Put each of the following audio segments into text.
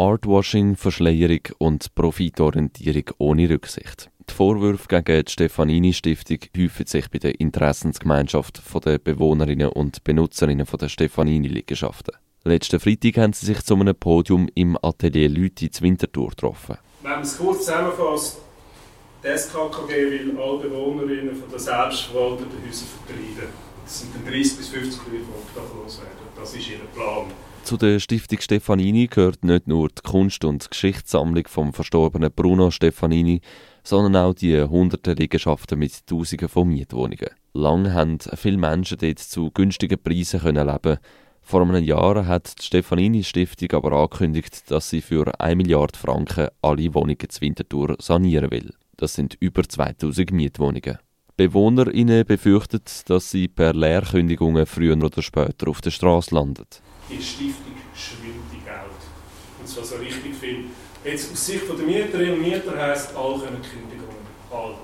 Artwashing, Verschleierung und Profitorientierung ohne Rücksicht. Die Vorwürfe gegen die Stefanini-Stiftung häufen sich bei der Interessensgemeinschaft der Bewohnerinnen und Benutzerinnen der Stefanini-Liegenschaften. Letzten Freitag haben sie sich zu einem Podium im Atelier Lüti zu Winterthur getroffen. Wenn man es kurz zusammenfasst, die SKKG will alle Bewohnerinnen von der selbstverwalteten Häuser vertreiben. Das sind dann 30 bis 50 Leute, die obdachlos werden. Das ist ihr Plan. Zu der Stiftung Stefanini gehört nicht nur die Kunst- und Geschichtssammlung vom verstorbenen Bruno Stefanini, sondern auch die hunderten Liegenschaften mit Tausenden von Mietwohnungen. Lang haben viele Menschen dort zu günstigen Preisen können leben. Vor einem Jahr hat die Stefanini Stiftung aber angekündigt, dass sie für 1 Milliarde Franken alle Wohnungen zu Winterthur sanieren will. Das sind über 2000 Mietwohnungen. BewohnerInnen befürchten, dass sie per Leerkündigungen früher oder später auf der Straße landet die Stiftung schwimmt Geld. Und zwar so richtig viel. Jetzt aus Sicht der Mieterinnen und Mieter heisst, alle können Kündigungen. Alle.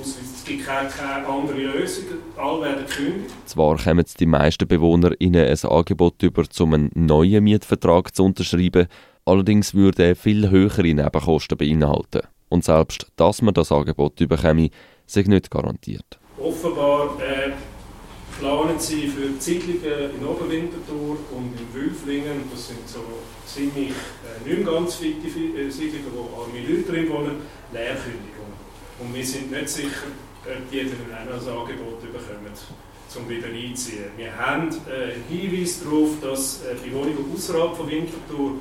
Es gibt keine, keine andere Lösung, alle werden gekündigt. Zwar kommen die meisten Bewohner ihnen ein Angebot über, um einen neuen Mietvertrag zu unterschreiben, allerdings würde er viel höhere Nebenkosten beinhalten. Und selbst, dass man das Angebot bekäme, sich nicht garantiert. Offenbar äh, planen sie für Siedlungen in Oberwinterthur und in Wülflingen, das sind so ziemlich äh, nicht ganz fitte äh, Siedlungen, wo arme Leute drin wohnen, Leerkündigungen. Und wir sind nicht sicher, ob die dann ein Angebot bekommen, um wieder einzuziehen. Wir haben äh, einen Hinweis darauf, dass äh, bei Wohnungen außerhalb von Winterthur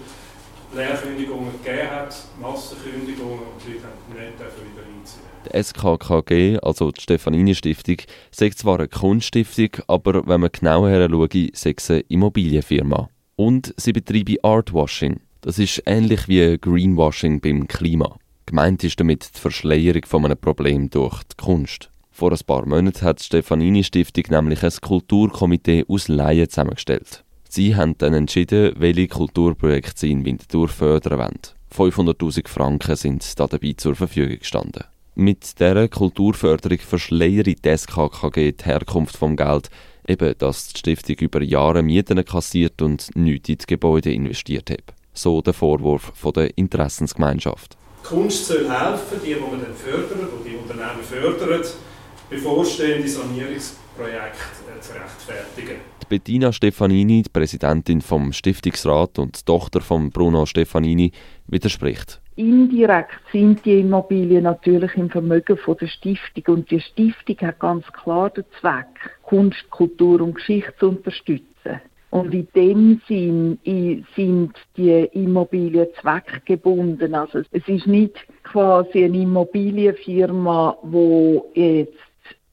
Leerkündigungen gegeben hat, Massenkündigungen und die Leute nicht wieder einziehen. Die SKKG, also die Stefanini-Stiftung, sagt zwar eine Kunststiftung, aber wenn man genauer hinschaut, sagt es eine Immobilienfirma. Und sie betreibt Artwashing. Das ist ähnlich wie Greenwashing beim Klima. Gemeint ist damit die Verschleierung von einem Problem durch die Kunst. Vor ein paar Monaten hat die Stefanini-Stiftung nämlich ein Kulturkomitee aus Laien zusammengestellt. Sie haben dann entschieden, welche Kulturprojekte sie in Winterthur fördern wollen. 500.000 Franken sind dabei zur Verfügung gestanden. Mit dieser Kulturförderung verschleiert die SKKG die Herkunft vom Geld, eben dass die Stiftung über Jahre Mieten kassiert und nichts in die Gebäude investiert hat. So der Vorwurf von der Interessensgemeinschaft. Kunst soll helfen, die, die man dann fördert, die die Unternehmen fördern, bevorstehende Sanierungsprojekte äh, zu rechtfertigen. Bettina Stefanini, die Präsidentin vom Stiftungsrat und Tochter von Bruno Stefanini, widerspricht. Indirekt sind die Immobilien natürlich im Vermögen von der Stiftung und die Stiftung hat ganz klar den Zweck, Kunst, Kultur und Geschichte zu unterstützen. Und in dem Sinn sind die Immobilien zweckgebunden. Also es ist nicht quasi eine Immobilienfirma, wo jetzt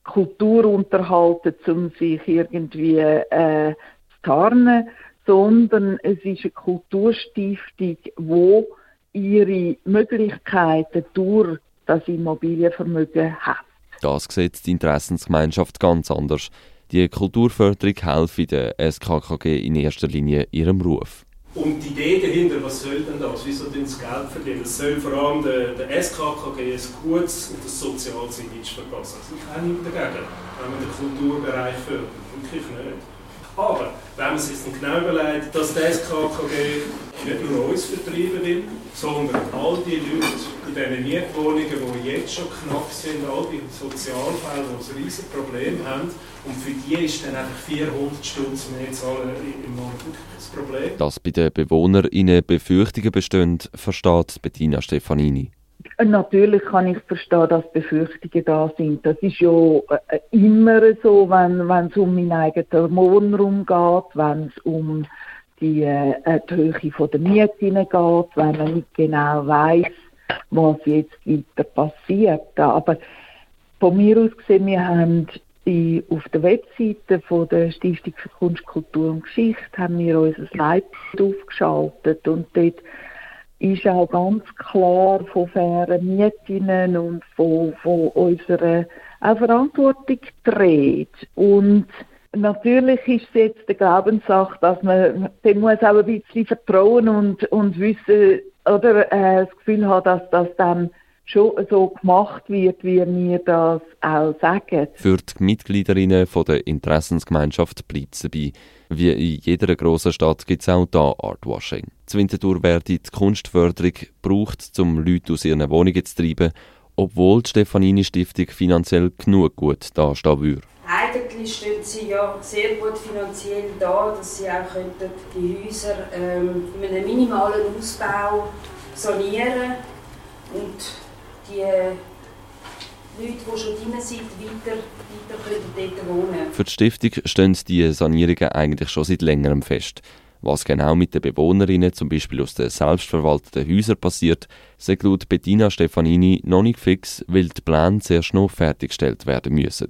Kultur unterhalten, um sich irgendwie äh, zu tarnen, sondern es ist eine Kulturstiftung, wo ihre Möglichkeiten durch das Immobilienvermögen hat. Das sieht die Interessensgemeinschaft ganz anders. Die Kulturförderung helfe der SKKG in erster Linie ihrem Ruf. Und die Idee dahinter, was soll denn das? Wieso denn das Geld verdienen? Es soll vor allem der, der SKKG ein gutes und ein soziales Image verpassen. Also ich habe nichts dagegen, wenn man den Kulturbereich fördert. Wirklich nicht. Aber wenn man sich dann genau überlegt, dass der SKKG nicht nur uns vertreiben will, sondern all die Leute in diesen Mietwohnungen, die jetzt schon knapp sind, all die Sozialfälle, die ein riesiges Problem haben, und für die ist dann einfach 400 Stunden mehr zahlen im Monat das Problem. Dass bei den BewohnerInnen Befürchtungen bestehen, versteht Bettina Stefanini. Natürlich kann ich verstehen, dass Befürchtungen da sind. Das ist ja äh, immer so, wenn, es um meinen eigenen Wohnraum geht, wenn es um die, äh, die Höhe der Miete geht, wenn man nicht genau weiß, was jetzt weiter passiert. Aber von mir aus gesehen, wir haben die, auf der Webseite von der Stiftung für Kunst, Kultur und Geschichte haben wir unser Leitbild aufgeschaltet und dort ist auch ganz klar von fairen Mietinnen und von, von unserer Verantwortung dreht. Und natürlich ist es jetzt eine Glaubenssache, dass man dem muss auch ein bisschen vertrauen und, und wissen oder äh, das Gefühl haben, dass das dann schon so gemacht wird, wie wir das auch sagen. Für die Mitgliederinnen der Interessensgemeinschaft bleibt es dabei. Wie in jeder grossen Stadt gibt es auch hier Artwashing. Zu Winterthur werde die Kunstförderung gebraucht, um Leute aus ihren Wohnungen zu treiben, obwohl die Stefanini Stiftung finanziell genug gut dastehen würde. Eigentlich stehen sie ja sehr gut finanziell da, dass sie auch könnten die Häuser ähm, in einem minimalen Ausbau sanieren und die Leute, die schon drin sind, weiter, weiter können dort wohnen Für die Stiftung stehen diese Sanierungen eigentlich schon seit längerem fest. Was genau mit den Bewohnerinnen, zum Beispiel aus den selbstverwalteten Häusern, passiert, sagt laut Bettina Stefanini noch nicht fix, weil die Pläne sehr schnell fertiggestellt werden müssen.